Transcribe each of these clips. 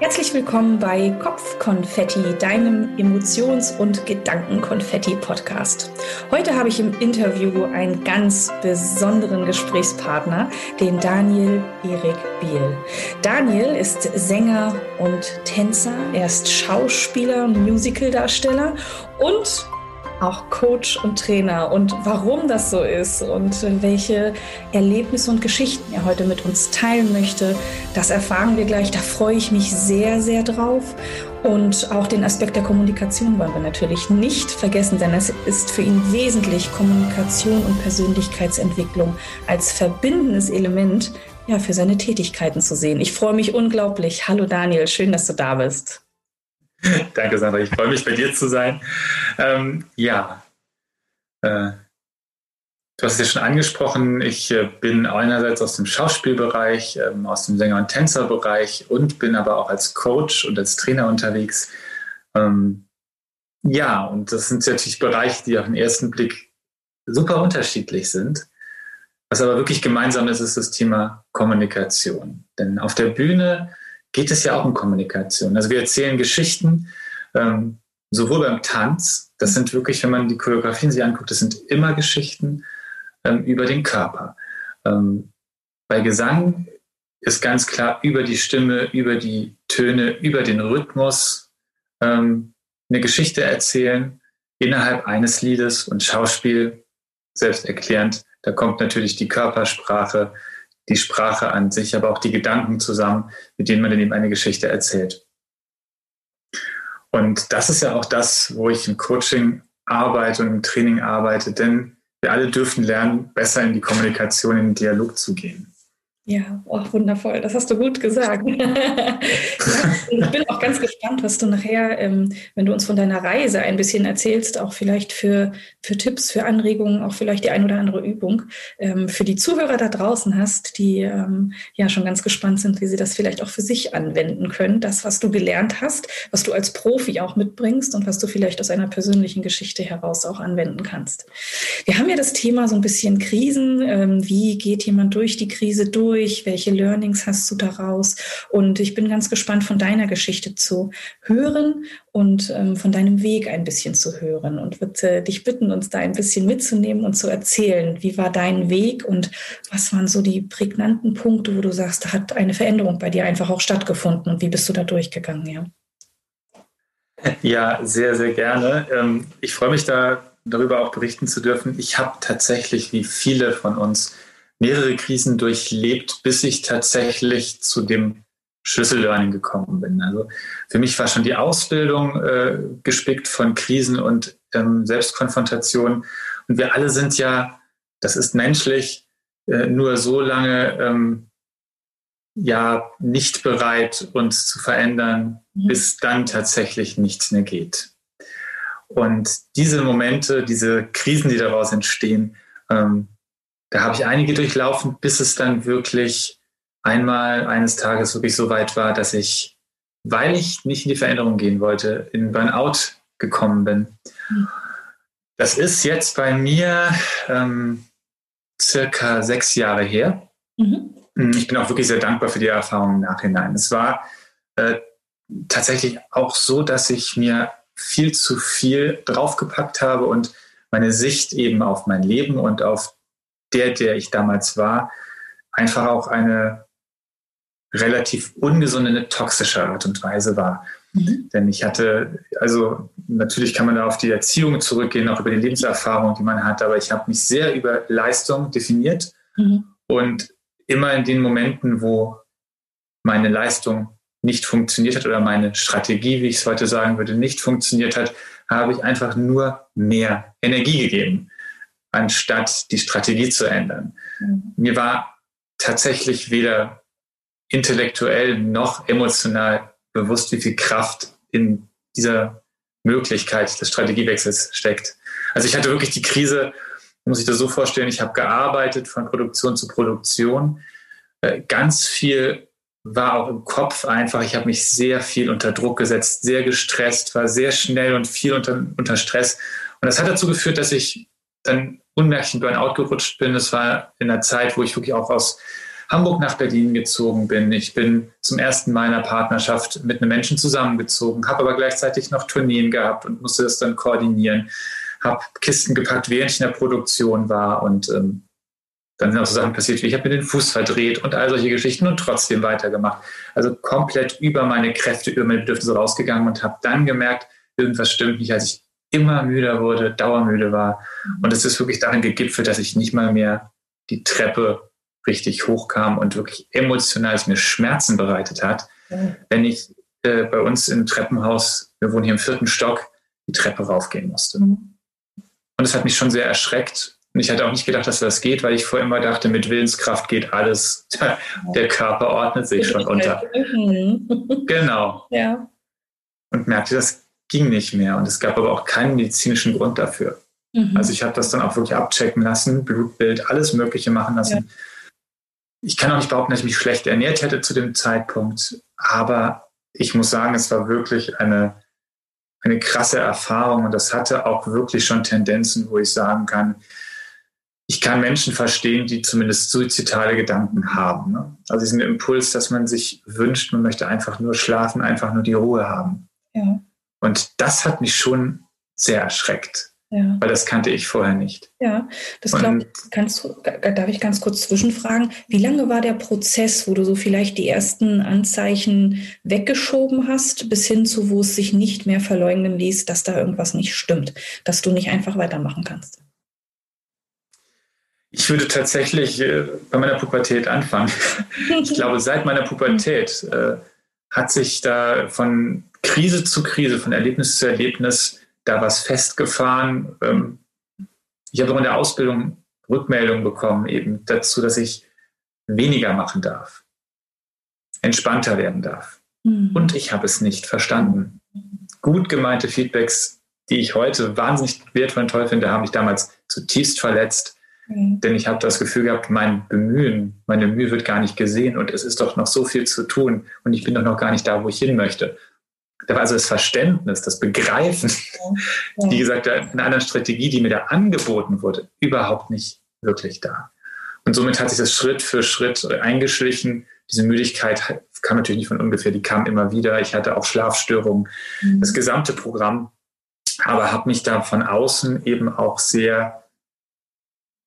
Herzlich willkommen bei Kopfkonfetti, deinem Emotions- und Gedankenkonfetti-Podcast. Heute habe ich im Interview einen ganz besonderen Gesprächspartner, den Daniel Erik Biel. Daniel ist Sänger und Tänzer, er ist Schauspieler, Musicaldarsteller und auch Coach und Trainer und warum das so ist und welche Erlebnisse und Geschichten er heute mit uns teilen möchte, das erfahren wir gleich. Da freue ich mich sehr, sehr drauf. Und auch den Aspekt der Kommunikation wollen wir natürlich nicht vergessen, denn es ist für ihn wesentlich, Kommunikation und Persönlichkeitsentwicklung als verbindendes Element ja, für seine Tätigkeiten zu sehen. Ich freue mich unglaublich. Hallo Daniel, schön, dass du da bist. Danke, Sandra. Ich freue mich, bei dir zu sein. Ähm, ja, äh, du hast es ja schon angesprochen. Ich äh, bin einerseits aus dem Schauspielbereich, ähm, aus dem Sänger- und Tänzerbereich und bin aber auch als Coach und als Trainer unterwegs. Ähm, ja, und das sind natürlich Bereiche, die auf den ersten Blick super unterschiedlich sind. Was aber wirklich gemeinsam ist, ist das Thema Kommunikation. Denn auf der Bühne geht es ja auch um Kommunikation. Also wir erzählen Geschichten, ähm, sowohl beim Tanz, das sind wirklich, wenn man die Choreografien sich anguckt, das sind immer Geschichten ähm, über den Körper. Ähm, bei Gesang ist ganz klar über die Stimme, über die Töne, über den Rhythmus ähm, eine Geschichte erzählen innerhalb eines Liedes und Schauspiel selbsterklärend. Da kommt natürlich die Körpersprache, die Sprache an sich, aber auch die Gedanken zusammen, mit denen man dann eben eine Geschichte erzählt. Und das ist ja auch das, wo ich im Coaching arbeite und im Training arbeite, denn wir alle dürfen lernen, besser in die Kommunikation, in den Dialog zu gehen. Ja, oh, wundervoll. Das hast du gut gesagt. ich bin auch ganz gespannt, was du nachher, ähm, wenn du uns von deiner Reise ein bisschen erzählst, auch vielleicht für, für Tipps, für Anregungen, auch vielleicht die ein oder andere Übung ähm, für die Zuhörer da draußen hast, die ähm, ja schon ganz gespannt sind, wie sie das vielleicht auch für sich anwenden können. Das, was du gelernt hast, was du als Profi auch mitbringst und was du vielleicht aus einer persönlichen Geschichte heraus auch anwenden kannst. Wir haben ja das Thema so ein bisschen Krisen. Ähm, wie geht jemand durch die Krise durch? Durch? Welche Learnings hast du daraus? Und ich bin ganz gespannt, von deiner Geschichte zu hören und ähm, von deinem Weg ein bisschen zu hören und würde dich bitten, uns da ein bisschen mitzunehmen und zu erzählen, wie war dein Weg und was waren so die prägnanten Punkte, wo du sagst, da hat eine Veränderung bei dir einfach auch stattgefunden und wie bist du da durchgegangen, ja? Ja, sehr, sehr gerne. Ähm, ich freue mich da darüber auch berichten zu dürfen. Ich habe tatsächlich, wie viele von uns, mehrere Krisen durchlebt, bis ich tatsächlich zu dem Schlüssellearning gekommen bin. Also für mich war schon die Ausbildung äh, gespickt von Krisen und ähm, Selbstkonfrontation. Und wir alle sind ja, das ist menschlich, äh, nur so lange ähm, ja nicht bereit, uns zu verändern, mhm. bis dann tatsächlich nichts mehr geht. Und diese Momente, diese Krisen, die daraus entstehen, ähm, da habe ich einige durchlaufen, bis es dann wirklich einmal eines Tages wirklich so weit war, dass ich, weil ich nicht in die Veränderung gehen wollte, in Burnout gekommen bin. Das ist jetzt bei mir ähm, circa sechs Jahre her. Mhm. Ich bin auch wirklich sehr dankbar für die Erfahrung im Nachhinein. Es war äh, tatsächlich auch so, dass ich mir viel zu viel draufgepackt habe und meine Sicht eben auf mein Leben und auf der, der ich damals war, einfach auch eine relativ ungesunde, eine toxische Art und Weise war. Mhm. Denn ich hatte, also natürlich kann man da auf die Erziehung zurückgehen, auch über die Lebenserfahrung, die man hat, aber ich habe mich sehr über Leistung definiert mhm. und immer in den Momenten, wo meine Leistung nicht funktioniert hat oder meine Strategie, wie ich es heute sagen würde, nicht funktioniert hat, habe ich einfach nur mehr Energie gegeben anstatt die Strategie zu ändern. Mhm. Mir war tatsächlich weder intellektuell noch emotional bewusst, wie viel Kraft in dieser Möglichkeit des Strategiewechsels steckt. Also ich hatte wirklich die Krise, muss ich das so vorstellen, ich habe gearbeitet von Produktion zu Produktion. Äh, ganz viel war auch im Kopf einfach. Ich habe mich sehr viel unter Druck gesetzt, sehr gestresst, war sehr schnell und viel unter, unter Stress. Und das hat dazu geführt, dass ich dann unmerklich in Burnout gerutscht bin. Das war in der Zeit, wo ich wirklich auch aus Hamburg nach Berlin gezogen bin. Ich bin zum ersten Mal in einer Partnerschaft mit einem Menschen zusammengezogen, habe aber gleichzeitig noch Tourneen gehabt und musste das dann koordinieren. Habe Kisten gepackt, während ich in der Produktion war und ähm, dann sind auch so Sachen passiert, wie ich habe mir den Fuß verdreht und all solche Geschichten und trotzdem weitergemacht. Also komplett über meine Kräfte, über meine Bedürfnisse rausgegangen und habe dann gemerkt, irgendwas stimmt nicht, als ich immer müder wurde, dauermüde war. Und es ist wirklich darin gegipfelt, dass ich nicht mal mehr die Treppe richtig hochkam und wirklich emotional es mir Schmerzen bereitet hat, mhm. wenn ich äh, bei uns im Treppenhaus, wir wohnen hier im vierten Stock, die Treppe raufgehen musste. Mhm. Und es hat mich schon sehr erschreckt, und ich hatte auch nicht gedacht, dass das geht, weil ich vorher immer dachte, mit Willenskraft geht alles. Der Körper ordnet sich schon unter. Genau. Ja. Und merkte, das ging nicht mehr. Und es gab aber auch keinen medizinischen Grund dafür. Mhm. Also ich habe das dann auch wirklich abchecken lassen, Blutbild, alles Mögliche machen lassen. Ja. Ich kann auch nicht behaupten, dass ich mich schlecht ernährt hätte zu dem Zeitpunkt. Aber ich muss sagen, es war wirklich eine, eine krasse Erfahrung. Und das hatte auch wirklich schon Tendenzen, wo ich sagen kann, ich kann Menschen verstehen, die zumindest suizidale Gedanken haben. Ne? Also diesen Impuls, dass man sich wünscht, man möchte einfach nur schlafen, einfach nur die Ruhe haben. Ja. Und das hat mich schon sehr erschreckt. Ja. Weil das kannte ich vorher nicht. Ja, das glaube ich. Kannst du, darf ich ganz kurz zwischenfragen? Wie lange war der Prozess, wo du so vielleicht die ersten Anzeichen weggeschoben hast, bis hin zu, wo es sich nicht mehr verleugnen ließ, dass da irgendwas nicht stimmt, dass du nicht einfach weitermachen kannst? Ich würde tatsächlich äh, bei meiner Pubertät anfangen. ich glaube, seit meiner Pubertät äh, hat sich da von Krise zu Krise, von Erlebnis zu Erlebnis da was festgefahren. Ähm, ich habe auch in der Ausbildung Rückmeldungen bekommen, eben dazu, dass ich weniger machen darf, entspannter werden darf. Mhm. Und ich habe es nicht verstanden. Gut gemeinte Feedbacks, die ich heute wahnsinnig wertvoll und toll finde, haben mich damals zutiefst verletzt Mhm. Denn ich habe das Gefühl gehabt, mein Bemühen, meine Mühe wird gar nicht gesehen und es ist doch noch so viel zu tun und ich bin doch noch gar nicht da, wo ich hin möchte. Da war also das Verständnis, das Begreifen, ja. wie gesagt, eine andere Strategie, die mir da angeboten wurde, überhaupt nicht wirklich da. Und somit hat sich das Schritt für Schritt eingeschlichen. Diese Müdigkeit kam natürlich nicht von ungefähr, die kam immer wieder. Ich hatte auch Schlafstörungen, mhm. das gesamte Programm, aber habe mich da von außen eben auch sehr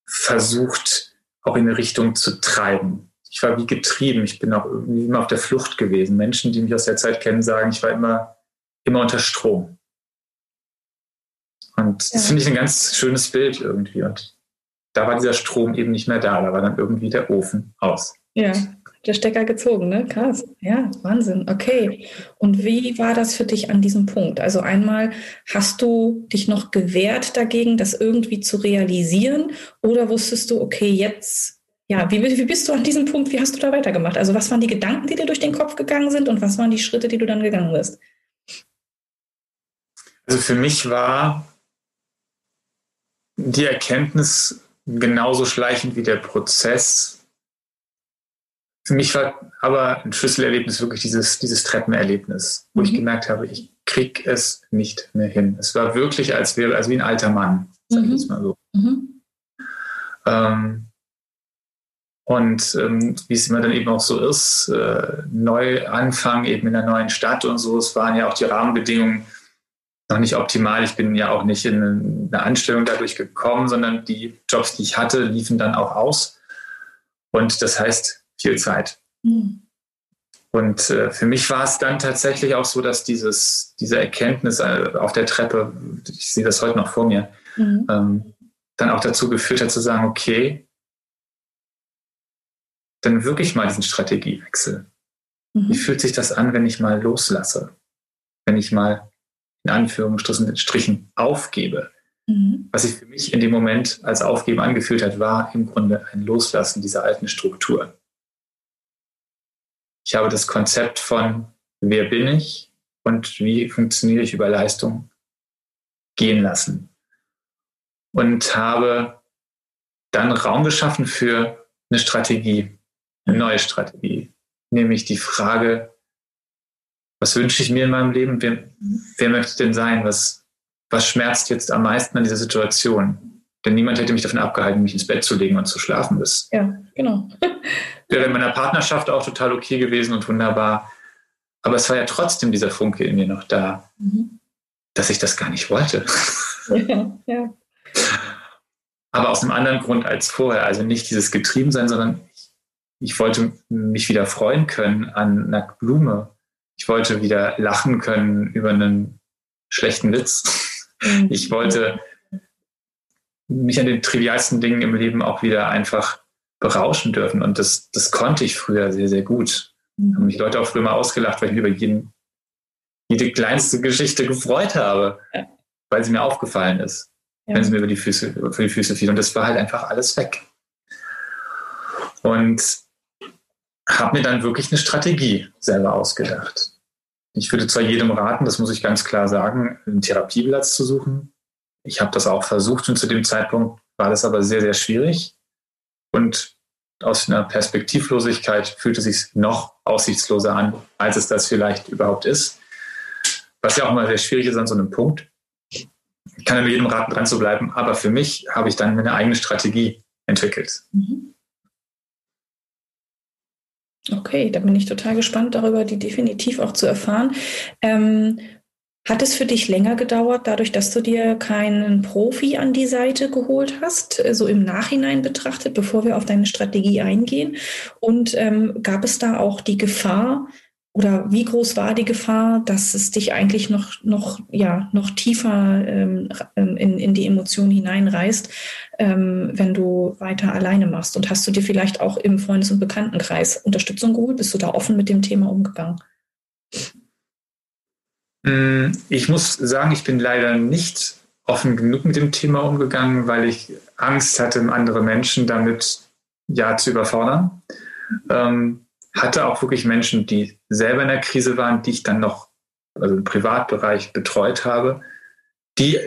versucht, auch in eine Richtung zu treiben. Ich war wie getrieben. Ich bin auch irgendwie immer auf der Flucht gewesen. Menschen, die mich aus der Zeit kennen, sagen, ich war immer, immer unter Strom. Und ja. das finde ich ein ganz schönes Bild irgendwie. Und da war dieser Strom eben nicht mehr da. Da war dann irgendwie der Ofen aus. Ja, der Stecker gezogen, ne? Krass. Ja, Wahnsinn. Okay. Und wie war das für dich an diesem Punkt? Also einmal, hast du dich noch gewehrt dagegen, das irgendwie zu realisieren? Oder wusstest du, okay, jetzt, ja, wie, wie bist du an diesem Punkt, wie hast du da weitergemacht? Also was waren die Gedanken, die dir durch den Kopf gegangen sind und was waren die Schritte, die du dann gegangen bist? Also für mich war die Erkenntnis genauso schleichend wie der Prozess, für mich war aber ein Schlüsselerlebnis wirklich dieses, dieses Treppenerlebnis, wo mhm. ich gemerkt habe, ich krieg es nicht mehr hin. Es war wirklich, als wäre, also wie ein alter Mann, sag ich mhm. jetzt mal so. Mhm. Ähm, und ähm, wie es immer dann eben auch so ist, äh, neu anfangen eben in einer neuen Stadt und so, es waren ja auch die Rahmenbedingungen noch nicht optimal. Ich bin ja auch nicht in eine Anstellung dadurch gekommen, sondern die Jobs, die ich hatte, liefen dann auch aus. Und das heißt, viel Zeit. Mhm. Und äh, für mich war es dann tatsächlich auch so, dass dieses, diese Erkenntnis äh, auf der Treppe, ich sehe das heute noch vor mir, mhm. ähm, dann auch dazu geführt hat zu sagen, okay, dann wirklich mal diesen Strategiewechsel. Mhm. Wie fühlt sich das an, wenn ich mal loslasse? Wenn ich mal in Anführungsstrichen aufgebe? Mhm. Was sich für mich in dem Moment als Aufgeben angefühlt hat, war im Grunde ein Loslassen dieser alten Strukturen. Ich habe das Konzept von, wer bin ich und wie funktioniere ich über Leistung gehen lassen. Und habe dann Raum geschaffen für eine Strategie, eine neue Strategie, nämlich die Frage, was wünsche ich mir in meinem Leben? Wer, wer möchte denn sein? Was, was schmerzt jetzt am meisten an dieser Situation? Denn niemand hätte mich davon abgehalten, mich ins Bett zu legen und zu schlafen. Das ja, genau. Wäre in meiner Partnerschaft auch total okay gewesen und wunderbar. Aber es war ja trotzdem dieser Funke in mir noch da, mhm. dass ich das gar nicht wollte. Ja, ja. Aber aus einem anderen Grund als vorher. Also nicht dieses Getriebensein, sondern ich, wollte mich wieder freuen können an einer Blume. Ich wollte wieder lachen können über einen schlechten Witz. Mhm. Ich wollte mich an den trivialsten Dingen im Leben auch wieder einfach berauschen dürfen. Und das, das konnte ich früher sehr, sehr gut. Mhm. Haben mich Leute auch früher mal ausgelacht, weil ich mich über jeden, jede kleinste Geschichte gefreut habe, weil sie mir aufgefallen ist, ja. wenn sie mir über die Füße, für die Füße fiel. Und das war halt einfach alles weg. Und habe mir dann wirklich eine Strategie selber ausgedacht. Ich würde zwar jedem raten, das muss ich ganz klar sagen, einen Therapieplatz zu suchen. Ich habe das auch versucht und zu dem Zeitpunkt war das aber sehr, sehr schwierig. Und aus einer Perspektivlosigkeit fühlt es sich noch aussichtsloser an, als es das vielleicht überhaupt ist. Was ja auch mal sehr schwierig ist an so einem Punkt. Ich kann nur jedem raten, dran zu bleiben, aber für mich habe ich dann meine eigene Strategie entwickelt. Mhm. Okay, da bin ich total gespannt darüber, die definitiv auch zu erfahren. Ähm, hat es für dich länger gedauert, dadurch, dass du dir keinen Profi an die Seite geholt hast, äh, so im Nachhinein betrachtet, bevor wir auf deine Strategie eingehen? Und ähm, gab es da auch die Gefahr oder wie groß war die Gefahr, dass es dich eigentlich noch, noch, ja, noch tiefer ähm, ähm in, in die Emotionen hineinreißt, ähm, wenn du weiter alleine machst? Und hast du dir vielleicht auch im Freundes- und Bekanntenkreis Unterstützung geholt? Bist du da offen mit dem Thema umgegangen? Mm, ich muss sagen, ich bin leider nicht offen genug mit dem Thema umgegangen, weil ich Angst hatte, andere Menschen damit ja zu überfordern. Ähm, hatte auch wirklich Menschen, die selber in der Krise waren, die ich dann noch also im Privatbereich betreut habe, die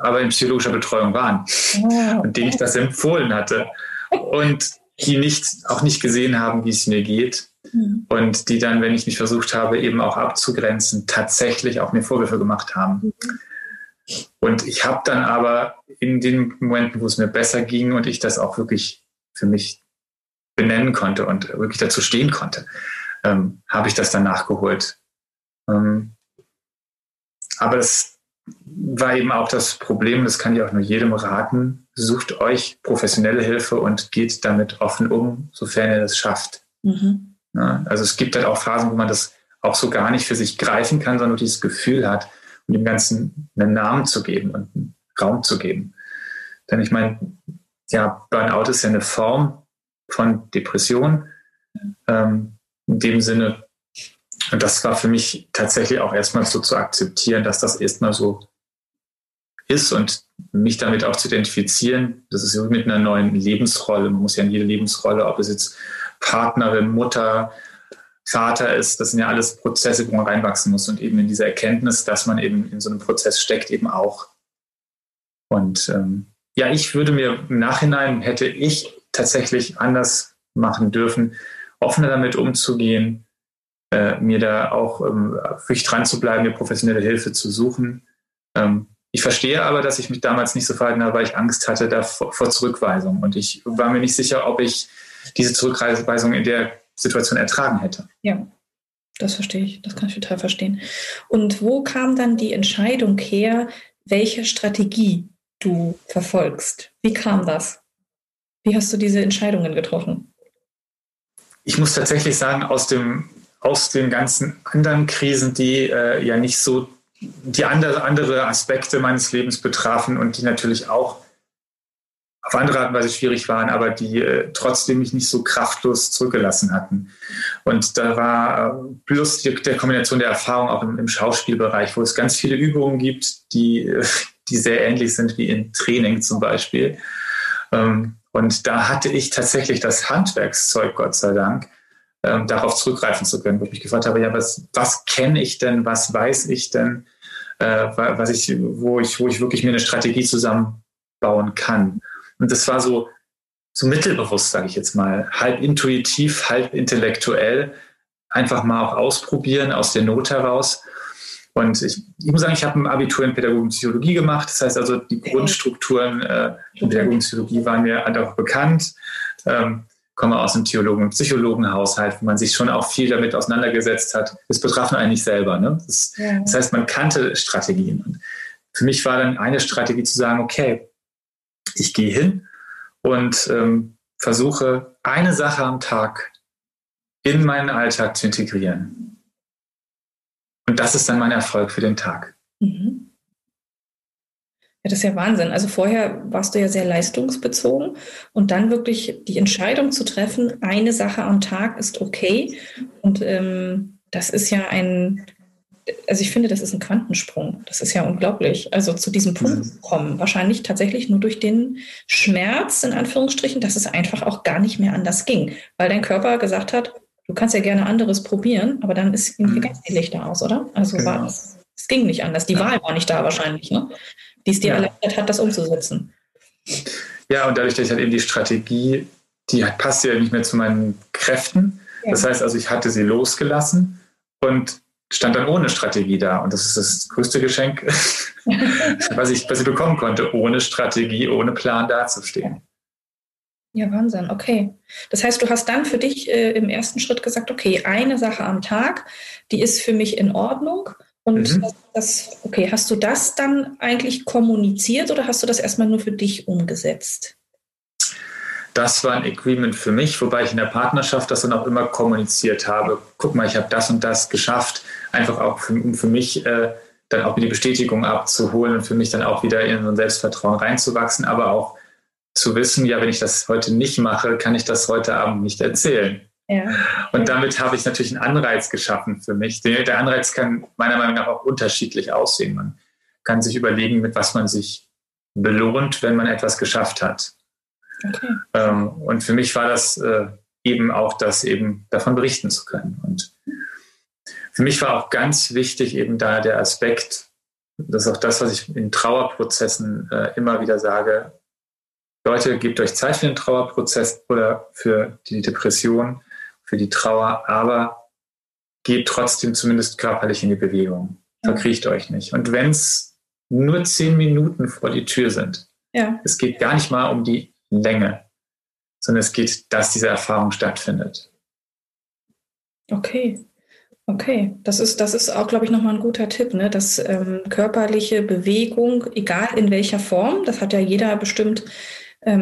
aber in psychologischer Betreuung waren oh, und denen ich das empfohlen hatte und die nicht, auch nicht gesehen haben, wie es mir geht Mhm. Und die dann, wenn ich mich versucht habe, eben auch abzugrenzen, tatsächlich auch mir Vorwürfe gemacht haben. Mhm. Und ich habe dann aber in den Momenten, wo es mir besser ging und ich das auch wirklich für mich benennen konnte und wirklich dazu stehen konnte, ähm, habe ich das dann nachgeholt. Ähm, aber das war eben auch das Problem, das kann ich auch nur jedem raten, sucht euch professionelle Hilfe und geht damit offen um, sofern ihr das schafft. Mhm. Also es gibt halt auch Phasen, wo man das auch so gar nicht für sich greifen kann, sondern nur dieses Gefühl hat, um dem Ganzen einen Namen zu geben und einen Raum zu geben. Denn ich meine, ja, Burnout ist ja eine Form von Depression. Ähm, in dem Sinne, und das war für mich tatsächlich auch erstmal so zu akzeptieren, dass das erstmal so ist und mich damit auch zu identifizieren. Das ist mit einer neuen Lebensrolle. Man muss ja in jede Lebensrolle, ob es jetzt Partnerin, Mutter, Vater ist, das sind ja alles Prozesse, wo man reinwachsen muss und eben in dieser Erkenntnis, dass man eben in so einem Prozess steckt, eben auch. Und ähm, ja, ich würde mir im Nachhinein, hätte ich tatsächlich anders machen dürfen, offener damit umzugehen, äh, mir da auch ähm, wirklich dran zu bleiben, mir professionelle Hilfe zu suchen. Ähm, ich verstehe aber, dass ich mich damals nicht so verhalten habe, weil ich Angst hatte da vor, vor Zurückweisung. Und ich war mir nicht sicher, ob ich diese Zurückweisung in der Situation ertragen hätte. Ja, das verstehe ich. Das kann ich total verstehen. Und wo kam dann die Entscheidung her, welche Strategie du verfolgst? Wie kam das? Wie hast du diese Entscheidungen getroffen? Ich muss tatsächlich sagen, aus, dem, aus den ganzen anderen Krisen, die äh, ja nicht so die andere, andere Aspekte meines Lebens betrafen und die natürlich auch auf andere Art und Weise schwierig waren, aber die äh, trotzdem mich nicht so kraftlos zurückgelassen hatten. Und da war äh, plus die, der Kombination der Erfahrung auch im, im, Schauspielbereich, wo es ganz viele Übungen gibt, die, äh, die sehr ähnlich sind wie in Training zum Beispiel. Ähm, und da hatte ich tatsächlich das Handwerkszeug, Gott sei Dank, ähm, darauf zurückgreifen zu können, wo ich mich gefragt habe, ja, was, was kenne ich denn, was weiß ich denn, äh, was ich, wo ich, wo ich wirklich mir eine Strategie zusammenbauen kann. Und das war so, so mittelbewusst, sage ich jetzt mal, halb intuitiv, halb intellektuell, einfach mal auch ausprobieren aus der Not heraus. Und ich, ich muss sagen, ich habe ein Abitur in Pädagogik und Psychologie gemacht. Das heißt also, die Grundstrukturen äh, in Pädagogik und Psychologie waren mir halt auch bekannt. Ähm, komme aus einem Theologen- und Psychologenhaushalt, wo man sich schon auch viel damit auseinandergesetzt hat. Das betraf nur eigentlich selber. Ne? Das, ja. das heißt, man kannte Strategien. Und für mich war dann eine Strategie zu sagen, okay, ich gehe hin und ähm, versuche eine Sache am Tag in meinen Alltag zu integrieren. Und das ist dann mein Erfolg für den Tag. Mhm. Ja, das ist ja Wahnsinn. Also vorher warst du ja sehr leistungsbezogen und dann wirklich die Entscheidung zu treffen, eine Sache am Tag ist okay. Und ähm, das ist ja ein, also ich finde, das ist ein Quantensprung. Das ist ja unglaublich. Also zu diesem Punkt mhm. kommen. Wahrscheinlich tatsächlich nur durch den Schmerz, in Anführungsstrichen, dass es einfach auch gar nicht mehr anders ging. Weil dein Körper gesagt hat, du kannst ja gerne anderes probieren, aber dann ist mhm. ganz die Lichter aus, oder? Also genau. war es, es ging nicht anders. Die Wahl war nicht da wahrscheinlich. Ne? die es dir ja. erleichtert hat, das umzusetzen. Ja, und dadurch, dass ich halt eben die Strategie, die passte ja nicht mehr zu meinen Kräften. Ja. Das heißt also, ich hatte sie losgelassen und stand dann ohne Strategie da. Und das ist das größte Geschenk, was, ich, was ich bekommen konnte, ohne Strategie, ohne Plan dazustehen. Ja, Wahnsinn, okay. Das heißt, du hast dann für dich äh, im ersten Schritt gesagt, okay, eine Sache am Tag, die ist für mich in Ordnung und mhm. das, okay, hast du das dann eigentlich kommuniziert oder hast du das erstmal nur für dich umgesetzt? Das war ein Agreement für mich, wobei ich in der Partnerschaft das dann auch immer kommuniziert habe. Guck mal, ich habe das und das geschafft, einfach auch für, um für mich äh, dann auch die Bestätigung abzuholen und für mich dann auch wieder in so ein Selbstvertrauen reinzuwachsen, aber auch zu wissen, ja, wenn ich das heute nicht mache, kann ich das heute Abend nicht erzählen. Ja. Und damit habe ich natürlich einen Anreiz geschaffen für mich. Der Anreiz kann meiner Meinung nach auch unterschiedlich aussehen. Man kann sich überlegen, mit was man sich belohnt, wenn man etwas geschafft hat. Okay. Ähm, und für mich war das äh, eben auch das, eben davon berichten zu können. Und für mich war auch ganz wichtig eben da der Aspekt, das ist auch das, was ich in Trauerprozessen äh, immer wieder sage. Leute, gebt euch Zeit für den Trauerprozess oder für die Depression für die Trauer, aber geht trotzdem zumindest körperlich in die Bewegung. Verkriecht euch nicht. Und wenn es nur zehn Minuten vor die Tür sind, ja. es geht gar nicht mal um die Länge, sondern es geht, dass diese Erfahrung stattfindet. Okay. Okay, das ist, das ist auch, glaube ich, nochmal ein guter Tipp, ne? dass ähm, körperliche Bewegung, egal in welcher Form, das hat ja jeder bestimmt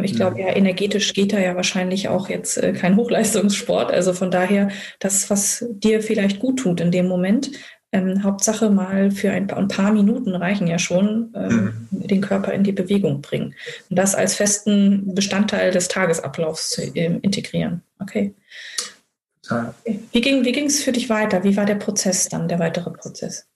ich glaube, ja, energetisch geht da ja wahrscheinlich auch jetzt äh, kein Hochleistungssport. Also von daher, das, was dir vielleicht gut tut in dem Moment, ähm, Hauptsache mal für ein paar, ein paar, Minuten reichen ja schon, ähm, mhm. den Körper in die Bewegung bringen. Und das als festen Bestandteil des Tagesablaufs zu ähm, integrieren. Okay. Ja. Wie ging es für dich weiter? Wie war der Prozess dann, der weitere Prozess?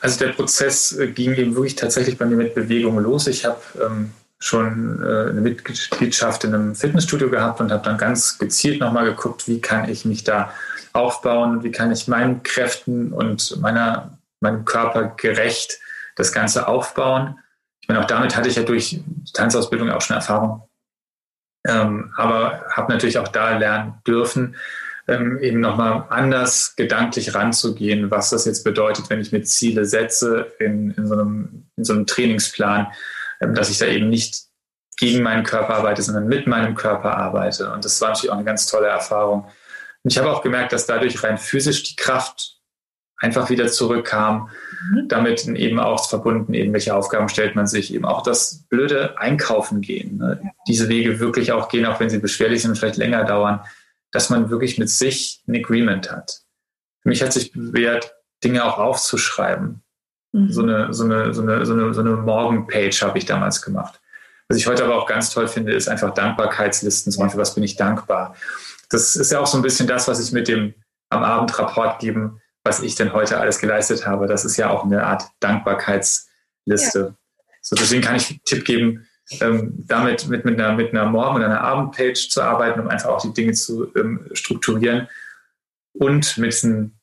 Also der Prozess äh, ging eben wirklich tatsächlich bei mir mit Bewegung los. Ich habe ähm, schon äh, eine Mitgliedschaft in einem Fitnessstudio gehabt und habe dann ganz gezielt nochmal geguckt, wie kann ich mich da aufbauen wie kann ich meinen Kräften und meiner, meinem Körper gerecht das Ganze aufbauen. Ich meine, auch damit hatte ich ja durch Tanzausbildung auch schon Erfahrung, ähm, aber habe natürlich auch da lernen dürfen, ähm, eben nochmal anders gedanklich ranzugehen, was das jetzt bedeutet, wenn ich mir Ziele setze in, in, so, einem, in so einem Trainingsplan dass ich da eben nicht gegen meinen Körper arbeite, sondern mit meinem Körper arbeite. Und das war natürlich auch eine ganz tolle Erfahrung. Und ich habe auch gemerkt, dass dadurch rein physisch die Kraft einfach wieder zurückkam. Mhm. Damit eben auch verbunden, eben welche Aufgaben stellt man sich, eben auch das blöde Einkaufen gehen. Ne? Ja. Diese Wege wirklich auch gehen, auch wenn sie beschwerlich sind und vielleicht länger dauern, dass man wirklich mit sich ein Agreement hat. Für mich hat sich bewährt, Dinge auch aufzuschreiben. Mhm. So eine, so eine, so eine, so eine, so eine Morgenpage habe ich damals gemacht. Was ich heute aber auch ganz toll finde, ist einfach Dankbarkeitslisten, zum Beispiel, was bin ich dankbar. Das ist ja auch so ein bisschen das, was ich mit dem am Abend Rapport geben, was ich denn heute alles geleistet habe. Das ist ja auch eine Art Dankbarkeitsliste. Ja. So, deswegen kann ich einen Tipp geben, ähm, damit mit, mit, einer, mit einer Morgen- und einer Abendpage zu arbeiten, um einfach auch die Dinge zu ähm, strukturieren und mit diesen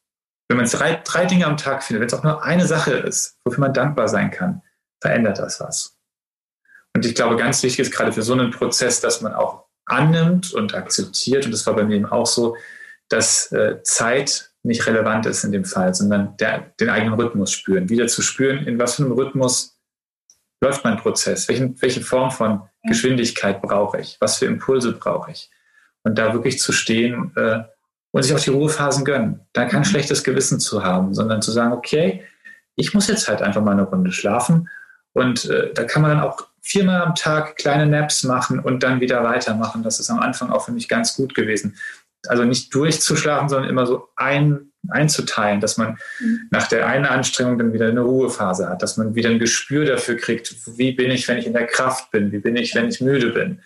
wenn man drei, drei Dinge am Tag findet, wenn es auch nur eine Sache ist, wofür man dankbar sein kann, verändert das was. Und ich glaube, ganz wichtig ist gerade für so einen Prozess, dass man auch annimmt und akzeptiert, und das war bei mir eben auch so, dass äh, Zeit nicht relevant ist in dem Fall, sondern der, den eigenen Rhythmus spüren. Wieder zu spüren, in was für einem Rhythmus läuft mein Prozess, welchen, welche Form von Geschwindigkeit brauche ich, was für Impulse brauche ich. und da wirklich zu stehen äh, und sich auch die Ruhephasen gönnen. Da kein mhm. schlechtes Gewissen zu haben, sondern zu sagen, okay, ich muss jetzt halt einfach mal eine Runde schlafen. Und äh, da kann man dann auch viermal am Tag kleine Naps machen und dann wieder weitermachen. Das ist am Anfang auch für mich ganz gut gewesen. Also nicht durchzuschlafen, sondern immer so ein, einzuteilen, dass man mhm. nach der einen Anstrengung dann wieder eine Ruhephase hat, dass man wieder ein Gespür dafür kriegt, wie bin ich, wenn ich in der Kraft bin, wie bin ich, wenn ich müde bin.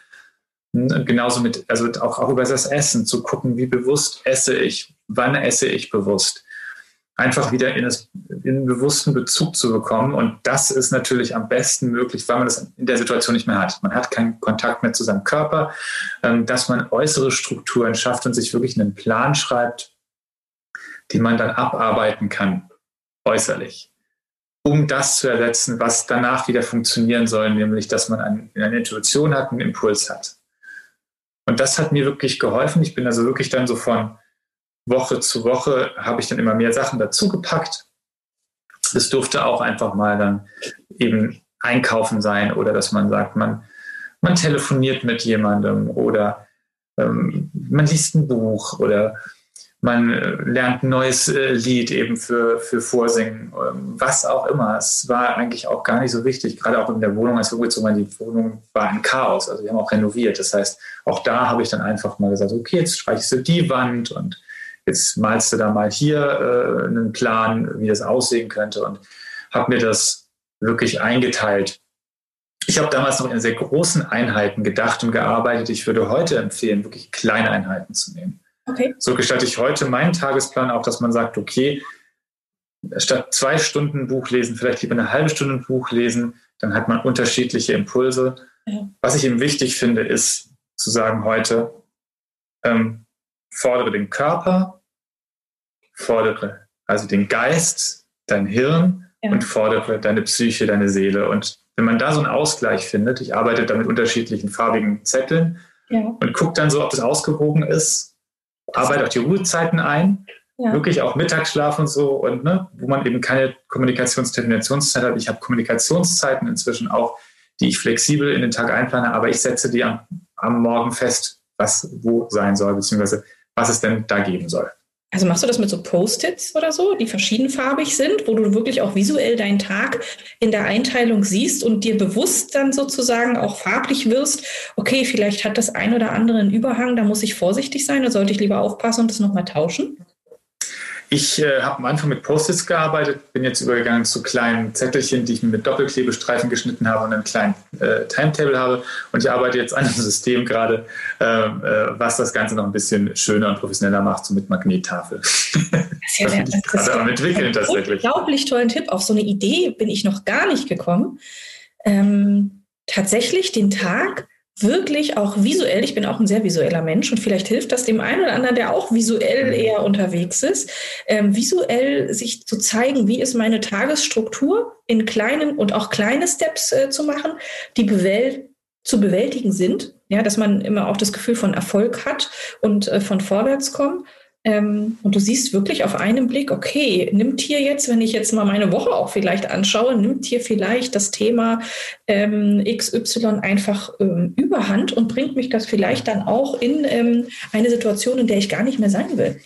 Und genauso mit, also auch, auch über das Essen zu gucken, wie bewusst esse ich, wann esse ich bewusst. Einfach wieder in, das, in einen bewussten Bezug zu bekommen. Und das ist natürlich am besten möglich, weil man das in der Situation nicht mehr hat. Man hat keinen Kontakt mehr zu seinem Körper, ähm, dass man äußere Strukturen schafft und sich wirklich einen Plan schreibt, den man dann abarbeiten kann, äußerlich um das zu ersetzen, was danach wieder funktionieren soll, nämlich dass man eine Intuition hat, einen Impuls hat. Und das hat mir wirklich geholfen. Ich bin also wirklich dann so von Woche zu Woche, habe ich dann immer mehr Sachen dazugepackt. Es durfte auch einfach mal dann eben einkaufen sein oder dass man sagt, man, man telefoniert mit jemandem oder ähm, man liest ein Buch oder man äh, lernt ein neues äh, Lied eben für, für Vorsingen, ähm, was auch immer. Es war eigentlich auch gar nicht so wichtig, gerade auch in der Wohnung, als wir umgezogen waren, die Wohnung war ein Chaos. Also wir haben auch renoviert. Das heißt, auch da habe ich dann einfach mal gesagt, okay, jetzt streichst du die Wand und jetzt malst du da mal hier äh, einen Plan, wie das aussehen könnte und habe mir das wirklich eingeteilt. Ich habe damals noch in sehr großen Einheiten gedacht und gearbeitet. Ich würde heute empfehlen, wirklich kleine Einheiten zu nehmen. Okay. So gestalte ich heute meinen Tagesplan auch, dass man sagt, okay, statt zwei Stunden Buch lesen, vielleicht lieber eine halbe Stunde Buch lesen, dann hat man unterschiedliche Impulse. Ja. Was ich eben wichtig finde, ist zu sagen heute, ähm, fordere den Körper, fordere also den Geist, dein Hirn ja. und fordere deine Psyche, deine Seele. Und wenn man da so einen Ausgleich findet, ich arbeite da mit unterschiedlichen farbigen Zetteln ja. und gucke dann so, ob das ausgewogen ist arbeite auch die Ruhezeiten ein, ja. wirklich auch Mittagsschlaf und so und ne, wo man eben keine Kommunikationsterminationszeit hat. Ich habe Kommunikationszeiten inzwischen auch, die ich flexibel in den Tag einplane, aber ich setze die am, am Morgen fest, was wo sein soll, beziehungsweise was es denn da geben soll. Also machst du das mit so Post-its oder so, die verschiedenfarbig sind, wo du wirklich auch visuell deinen Tag in der Einteilung siehst und dir bewusst dann sozusagen auch farblich wirst, okay, vielleicht hat das ein oder andere einen Überhang, da muss ich vorsichtig sein, da sollte ich lieber aufpassen und das nochmal tauschen? Ich äh, habe am Anfang mit Post-its gearbeitet, bin jetzt übergegangen zu kleinen Zettelchen, die ich mir mit Doppelklebestreifen geschnitten habe und einen kleinen äh, Timetable habe. Und ich arbeite jetzt an einem System gerade, äh, äh, was das Ganze noch ein bisschen schöner und professioneller macht, so mit Magnettafel. Das ist ja das gerade am entwickeln tatsächlich. Unglaublich tollen Tipp. Auf so eine Idee bin ich noch gar nicht gekommen. Ähm, tatsächlich den Tag wirklich auch visuell, ich bin auch ein sehr visueller Mensch und vielleicht hilft das dem einen oder anderen, der auch visuell mhm. eher unterwegs ist, ähm, visuell sich zu zeigen, wie ist meine Tagesstruktur in kleinen und auch kleine Steps äh, zu machen, die bewält zu bewältigen sind, ja, dass man immer auch das Gefühl von Erfolg hat und äh, von Vorwärtskommen. Ähm, und du siehst wirklich auf einen Blick, okay, nimmt hier jetzt, wenn ich jetzt mal meine Woche auch vielleicht anschaue, nimmt hier vielleicht das Thema ähm, XY einfach ähm, überhand und bringt mich das vielleicht dann auch in ähm, eine Situation, in der ich gar nicht mehr sein will.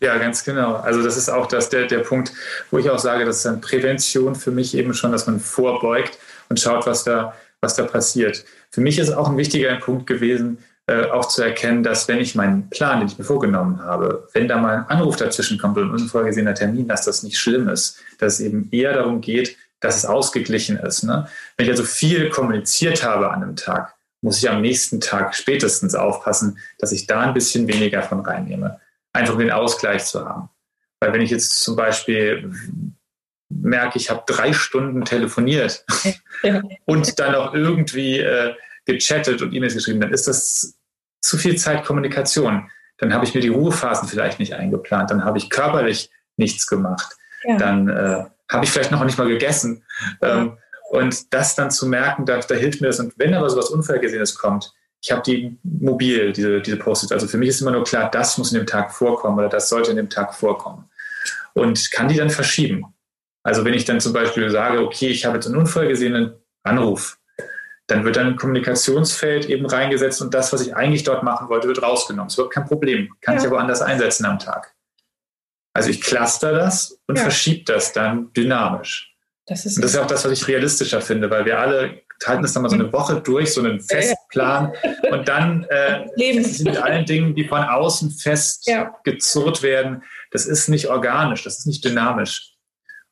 Ja, ganz genau. Also das ist auch das, der, der Punkt, wo ich auch sage, das ist dann Prävention für mich eben schon, dass man vorbeugt und schaut, was da, was da passiert. Für mich ist auch ein wichtiger Punkt gewesen, äh, auch zu erkennen, dass wenn ich meinen Plan, den ich mir vorgenommen habe, wenn da mal ein Anruf dazwischen kommt und ein unvorhergesehener Termin, dass das nicht schlimm ist, dass es eben eher darum geht, dass es ausgeglichen ist. Ne? Wenn ich also viel kommuniziert habe an einem Tag, muss ich am nächsten Tag spätestens aufpassen, dass ich da ein bisschen weniger von reinnehme. Einfach um den Ausgleich zu haben. Weil wenn ich jetzt zum Beispiel merke, ich habe drei Stunden telefoniert ja. und dann auch irgendwie äh, gechattet und E-Mails geschrieben, dann ist das zu viel Zeit Kommunikation. Dann habe ich mir die Ruhephasen vielleicht nicht eingeplant, dann habe ich körperlich nichts gemacht, ja. dann äh, habe ich vielleicht noch nicht mal gegessen. Ja. Ähm, und das dann zu merken, da, da hilft mir das. Und wenn aber sowas Unvorhergesehenes kommt, ich habe die mobil, diese, diese Post-its. Also für mich ist immer nur klar, das muss in dem Tag vorkommen oder das sollte in dem Tag vorkommen. Und kann die dann verschieben. Also wenn ich dann zum Beispiel sage, okay, ich habe jetzt einen unvorhergesehenen Anruf, dann wird ein Kommunikationsfeld eben reingesetzt und das, was ich eigentlich dort machen wollte, wird rausgenommen. Es wird kein Problem. Kann ja. ich ja woanders einsetzen am Tag. Also ich cluster das und ja. verschiebe das dann dynamisch. Das ist, und das ist ja auch das, was ich realistischer finde, weil wir alle halten das dann mal so eine Woche durch, so einen Festplan und dann äh, mit allen Dingen, die von außen fest ja. gezurrt werden, das ist nicht organisch, das ist nicht dynamisch.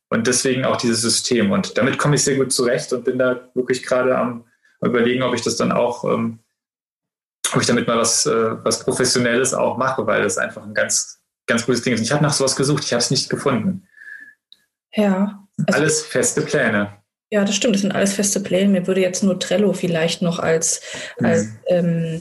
Und deswegen auch dieses System. Und damit komme ich sehr gut zurecht und bin da wirklich gerade am überlegen, ob ich das dann auch, ähm, ob ich damit mal was, äh, was Professionelles auch mache, weil das einfach ein ganz, ganz gutes Ding ist. Ich habe nach sowas gesucht, ich habe es nicht gefunden. Ja. Also Alles feste Pläne. Ja, das stimmt. Das sind alles feste Pläne. Mir würde jetzt nur Trello vielleicht noch als, mhm. als ähm,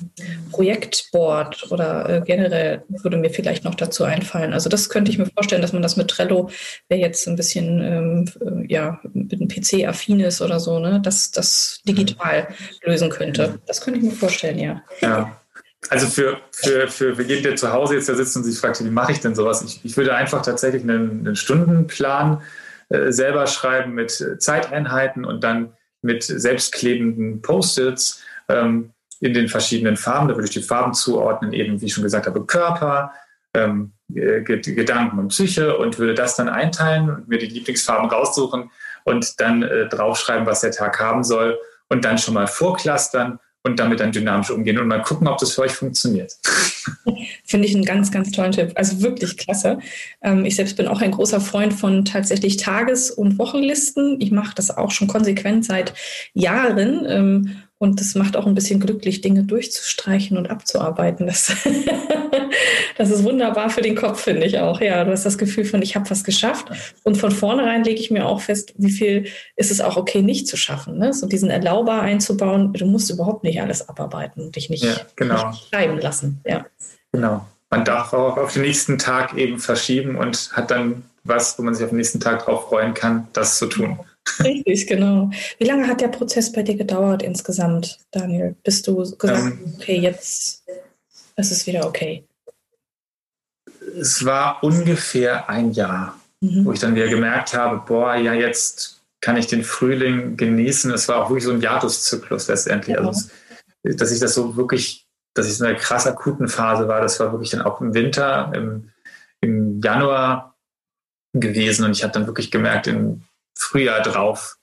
Projektboard oder äh, generell würde mir vielleicht noch dazu einfallen. Also das könnte ich mir vorstellen, dass man das mit Trello, wer jetzt ein bisschen ähm, äh, ja, mit einem PC affin ist oder so, ne, dass das digital lösen könnte. Das könnte ich mir vorstellen, ja. Ja. Also für, für, für, für jeden, der zu Hause jetzt da sitzt und sich fragt, wie mache ich denn sowas? Ich, ich würde einfach tatsächlich einen, einen Stundenplan äh, selber schreiben mit Zeiteinheiten und dann mit selbstklebenden Post-its ähm, in den verschiedenen Farben. Da würde ich die Farben zuordnen, eben wie ich schon gesagt habe, Körper, ähm, Gedanken und Psyche und würde das dann einteilen und mir die Lieblingsfarben raussuchen und dann äh, draufschreiben, was der Tag haben soll und dann schon mal vorklustern und damit dann dynamisch umgehen und mal gucken, ob das für euch funktioniert. Finde ich einen ganz, ganz tollen Tipp. Also wirklich klasse. Ähm, ich selbst bin auch ein großer Freund von tatsächlich Tages- und Wochenlisten. Ich mache das auch schon konsequent seit Jahren. Und das macht auch ein bisschen glücklich, Dinge durchzustreichen und abzuarbeiten. Das, das ist wunderbar für den Kopf, finde ich auch. Ja, du hast das Gefühl von, ich habe was geschafft. Und von vornherein lege ich mir auch fest, wie viel ist es auch okay, nicht zu schaffen. Ne? So diesen Erlauber einzubauen, du musst überhaupt nicht alles abarbeiten und dich nicht, ja, genau. nicht schreiben lassen. Ja. Genau. Man darf auch auf den nächsten Tag eben verschieben und hat dann was, wo man sich auf den nächsten Tag drauf freuen kann, das zu tun. Richtig, genau. Wie lange hat der Prozess bei dir gedauert insgesamt, Daniel? Bist du gesagt, ähm, okay, jetzt ist es wieder okay? Es war ungefähr ein Jahr, mhm. wo ich dann wieder gemerkt habe, boah, ja, jetzt kann ich den Frühling genießen. Es war auch wirklich so ein Jahreszyklus letztendlich. Ja. Also, dass ich das so wirklich, dass ich so in einer krass akuten Phase war, das war wirklich dann auch im Winter, im, im Januar gewesen. Und ich habe dann wirklich gemerkt, in Frühjahr drauf,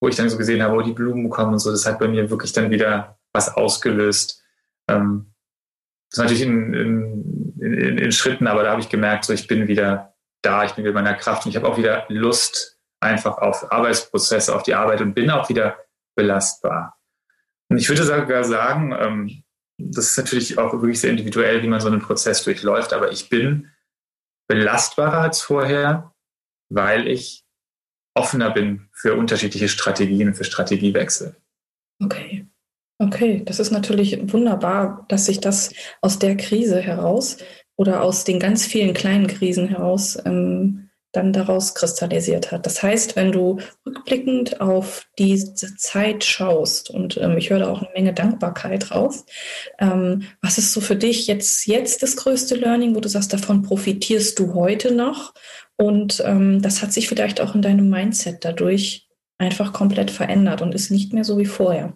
wo ich dann so gesehen habe, wo die Blumen kommen und so. Das hat bei mir wirklich dann wieder was ausgelöst. Ähm, das ist natürlich in, in, in, in Schritten, aber da habe ich gemerkt, so ich bin wieder da, ich bin wieder in meiner Kraft und ich habe auch wieder Lust einfach auf Arbeitsprozesse, auf die Arbeit und bin auch wieder belastbar. Und ich würde sogar sagen, ähm, das ist natürlich auch wirklich sehr individuell, wie man so einen Prozess durchläuft, aber ich bin belastbarer als vorher, weil ich offener bin für unterschiedliche Strategien, für Strategiewechsel. Okay. Okay, das ist natürlich wunderbar, dass sich das aus der Krise heraus oder aus den ganz vielen kleinen Krisen heraus ähm, dann daraus kristallisiert hat. Das heißt, wenn du rückblickend auf diese Zeit schaust, und ähm, ich höre da auch eine Menge Dankbarkeit raus, ähm, was ist so für dich jetzt, jetzt das größte Learning, wo du sagst, davon profitierst du heute noch? Und ähm, das hat sich vielleicht auch in deinem Mindset dadurch einfach komplett verändert und ist nicht mehr so wie vorher.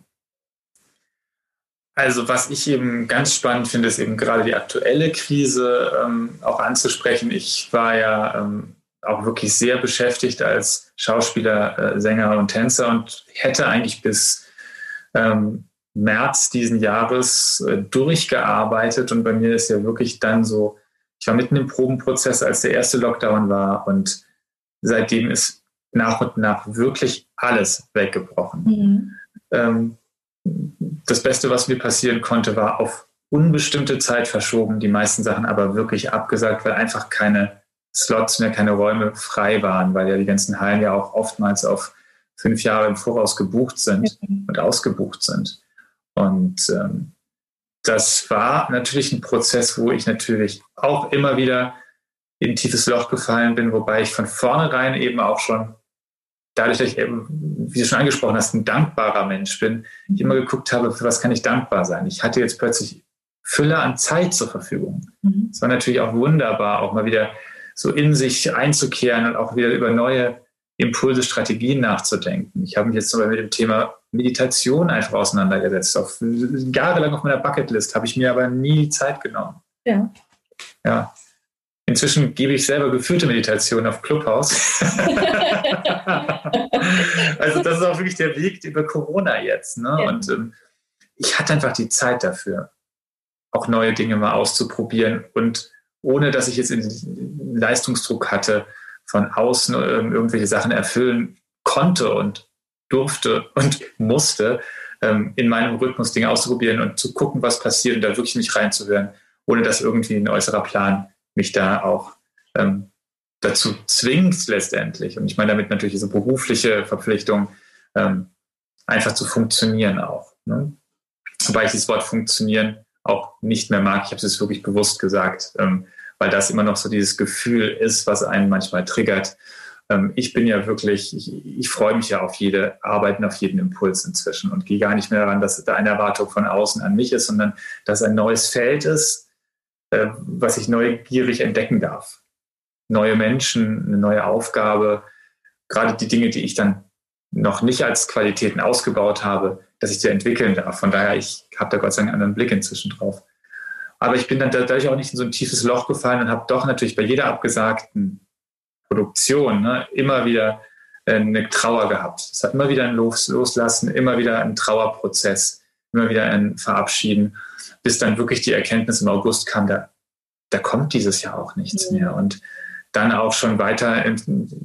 Also was ich eben ganz spannend finde, ist eben gerade die aktuelle Krise ähm, auch anzusprechen. Ich war ja ähm, auch wirklich sehr beschäftigt als Schauspieler, äh, Sänger und Tänzer und hätte eigentlich bis ähm, März diesen Jahres äh, durchgearbeitet. Und bei mir ist ja wirklich dann so ich war mitten im Probenprozess, als der erste Lockdown war und seitdem ist nach und nach wirklich alles weggebrochen. Mhm. Ähm, das Beste, was mir passieren konnte, war auf unbestimmte Zeit verschoben, die meisten Sachen aber wirklich abgesagt, weil einfach keine Slots mehr, keine Räume frei waren, weil ja die ganzen Hallen ja auch oftmals auf fünf Jahre im Voraus gebucht sind mhm. und ausgebucht sind. Und ähm, das war natürlich ein Prozess, wo ich natürlich auch immer wieder in ein tiefes Loch gefallen bin, wobei ich von vornherein eben auch schon, dadurch, dass ich eben, wie du schon angesprochen hast, ein dankbarer Mensch bin, ich immer geguckt habe, für was kann ich dankbar sein. Ich hatte jetzt plötzlich Fülle an Zeit zur Verfügung. Mhm. Es war natürlich auch wunderbar, auch mal wieder so in sich einzukehren und auch wieder über neue Impulse, Strategien nachzudenken. Ich habe mich jetzt zum Beispiel mit dem Thema Meditation einfach auseinandergesetzt. Auf, jahrelang auf meiner Bucketlist habe ich mir aber nie Zeit genommen. Ja. Ja. Inzwischen gebe ich selber geführte Meditation auf Clubhouse. also das ist auch wirklich der Weg über Corona jetzt. Ne? Ja. Und ähm, ich hatte einfach die Zeit dafür, auch neue Dinge mal auszuprobieren und ohne dass ich jetzt einen Leistungsdruck hatte, von außen ähm, irgendwelche Sachen erfüllen konnte und durfte und musste, ähm, in meinem Rhythmus Dinge auszuprobieren und zu gucken, was passiert und da wirklich mich reinzuhören, ohne dass irgendwie ein äußerer Plan mich da auch ähm, dazu zwingt letztendlich. Und ich meine damit natürlich diese berufliche Verpflichtung, ähm, einfach zu funktionieren auch. Ne? Wobei ich das Wort funktionieren auch nicht mehr mag. Ich habe es wirklich bewusst gesagt, ähm, weil das immer noch so dieses Gefühl ist, was einen manchmal triggert. Ähm, ich bin ja wirklich, ich, ich freue mich ja auf jede Arbeit und auf jeden Impuls inzwischen und gehe gar nicht mehr daran, dass da eine Erwartung von außen an mich ist, sondern dass ein neues Feld ist, äh, was ich neugierig entdecken darf. Neue Menschen, eine neue Aufgabe, gerade die Dinge, die ich dann noch nicht als Qualitäten ausgebaut habe, dass ich sie entwickeln darf. Von daher, ich habe da Gott sei Dank einen anderen Blick inzwischen drauf. Aber ich bin dann dadurch auch nicht in so ein tiefes Loch gefallen und habe doch natürlich bei jeder abgesagten Produktion ne, immer wieder äh, eine Trauer gehabt. Es hat immer wieder ein Los Loslassen, immer wieder ein Trauerprozess, immer wieder ein Verabschieden, bis dann wirklich die Erkenntnis im August kam, da, da kommt dieses Jahr auch nichts mhm. mehr. Und dann auch schon weiter im,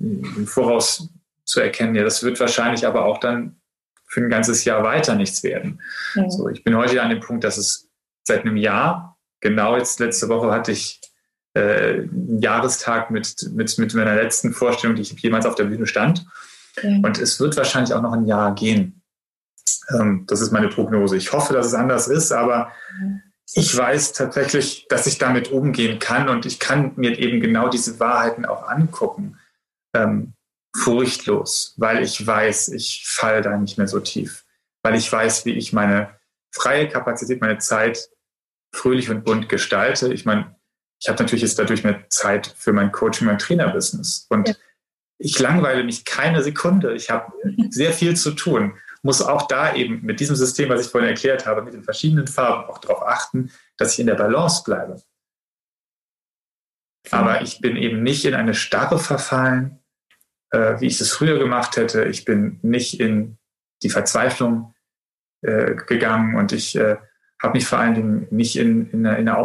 im Voraus zu erkennen, ja, das wird wahrscheinlich aber auch dann für ein ganzes Jahr weiter nichts werden. Mhm. So, ich bin heute an dem Punkt, dass es seit einem Jahr, genau jetzt letzte Woche hatte ich äh, Jahrestag mit, mit, mit meiner letzten Vorstellung, die ich jemals auf der Bühne stand. Mhm. Und es wird wahrscheinlich auch noch ein Jahr gehen. Ähm, das ist meine Prognose. Ich hoffe, dass es anders ist, aber ich weiß tatsächlich, dass ich damit umgehen kann und ich kann mir eben genau diese Wahrheiten auch angucken. Ähm, furchtlos, weil ich weiß, ich falle da nicht mehr so tief, weil ich weiß, wie ich meine freie Kapazität, meine Zeit fröhlich und bunt gestalte. Ich meine, ich habe natürlich jetzt dadurch mehr Zeit für mein Coaching, mein Trainerbusiness und ja. ich langweile mich keine Sekunde. Ich habe sehr viel zu tun, muss auch da eben mit diesem System, was ich vorhin erklärt habe, mit den verschiedenen Farben auch darauf achten, dass ich in der Balance bleibe. Aber ich bin eben nicht in eine Starre verfallen, äh, wie ich es früher gemacht hätte. Ich bin nicht in die Verzweiflung äh, gegangen und ich äh, habe mich vor allen Dingen nicht in, in, in einer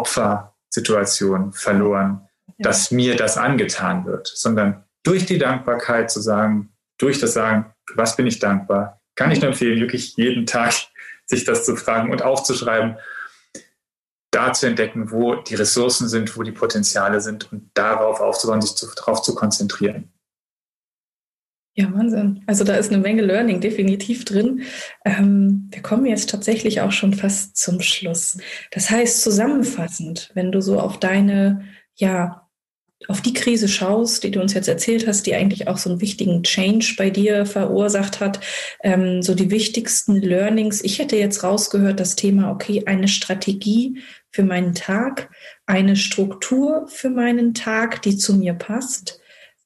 Opfersituation verloren, ja. dass mir das angetan wird, sondern durch die Dankbarkeit zu sagen, durch das Sagen, was bin ich dankbar, kann ich nur empfehlen, wirklich jeden Tag sich das zu fragen und aufzuschreiben, da zu entdecken, wo die Ressourcen sind, wo die Potenziale sind und darauf aufzubauen, sich darauf zu konzentrieren. Ja, Wahnsinn. Also da ist eine Menge Learning definitiv drin. Ähm, wir kommen jetzt tatsächlich auch schon fast zum Schluss. Das heißt, zusammenfassend, wenn du so auf deine, ja, auf die Krise schaust, die du uns jetzt erzählt hast, die eigentlich auch so einen wichtigen Change bei dir verursacht hat, ähm, so die wichtigsten Learnings. Ich hätte jetzt rausgehört, das Thema, okay, eine Strategie für meinen Tag, eine Struktur für meinen Tag, die zu mir passt.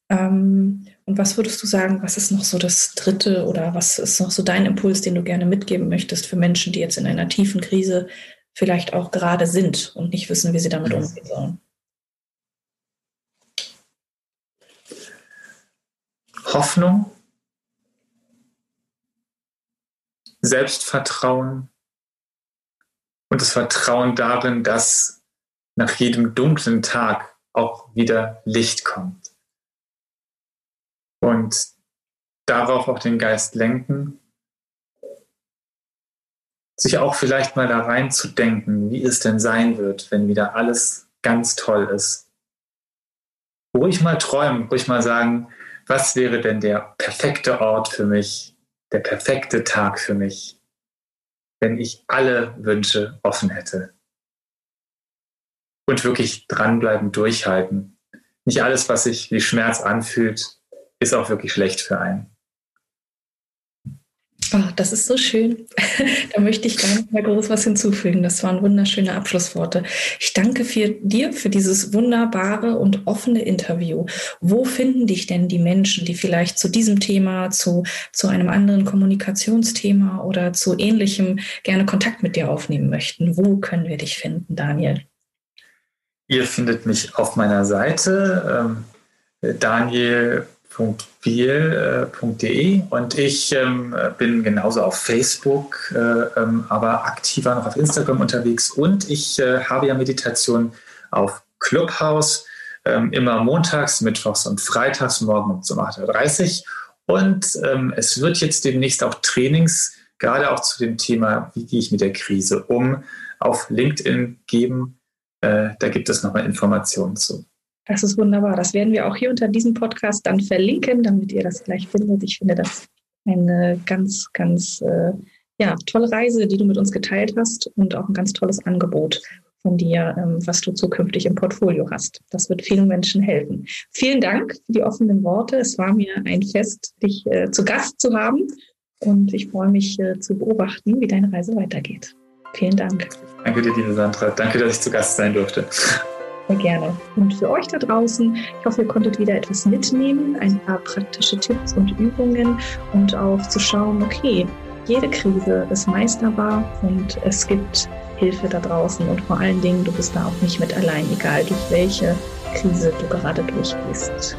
Ähm, und was würdest du sagen, was ist noch so das Dritte oder was ist noch so dein Impuls, den du gerne mitgeben möchtest für Menschen, die jetzt in einer tiefen Krise vielleicht auch gerade sind und nicht wissen, wie sie damit umgehen sollen? Hoffnung, Selbstvertrauen. Und das Vertrauen darin, dass nach jedem dunklen Tag auch wieder Licht kommt und darauf auch den Geist lenken, sich auch vielleicht mal da reinzudenken, wie es denn sein wird, wenn wieder alles ganz toll ist. Ruhig mal träumen, ruhig mal sagen, was wäre denn der perfekte Ort für mich, der perfekte Tag für mich, wenn ich alle Wünsche offen hätte. Und wirklich dranbleiben, durchhalten. Nicht alles, was sich wie Schmerz anfühlt, ist auch wirklich schlecht für einen. Oh, das ist so schön. da möchte ich gar nicht mehr groß was hinzufügen. Das waren wunderschöne Abschlussworte. Ich danke für dir für dieses wunderbare und offene Interview. Wo finden dich denn die Menschen, die vielleicht zu diesem Thema, zu, zu einem anderen Kommunikationsthema oder zu ähnlichem gerne Kontakt mit dir aufnehmen möchten? Wo können wir dich finden, Daniel? Ihr findet mich auf meiner Seite ähm, Daniel www.biel.de und ich ähm, bin genauso auf Facebook, äh, ähm, aber aktiver noch auf Instagram unterwegs und ich äh, habe ja Meditation auf Clubhouse ähm, immer montags, mittwochs und freitags morgen um 8.30 Uhr und ähm, es wird jetzt demnächst auch Trainings, gerade auch zu dem Thema, wie gehe ich mit der Krise um, auf LinkedIn geben. Äh, da gibt es nochmal Informationen zu. Das ist wunderbar. Das werden wir auch hier unter diesem Podcast dann verlinken, damit ihr das gleich findet. Ich finde das eine ganz, ganz äh, ja, tolle Reise, die du mit uns geteilt hast und auch ein ganz tolles Angebot von dir, ähm, was du zukünftig im Portfolio hast. Das wird vielen Menschen helfen. Vielen Dank für die offenen Worte. Es war mir ein Fest, dich äh, zu Gast zu haben und ich freue mich äh, zu beobachten, wie deine Reise weitergeht. Vielen Dank. Danke dir, liebe Sandra. Danke, dass ich zu Gast sein durfte. Sehr gerne. Und für euch da draußen, ich hoffe, ihr konntet wieder etwas mitnehmen, ein paar praktische Tipps und Übungen und auch zu schauen, okay, jede Krise ist meisterbar und es gibt Hilfe da draußen und vor allen Dingen, du bist da auch nicht mit allein, egal durch welche Krise du gerade durchgehst.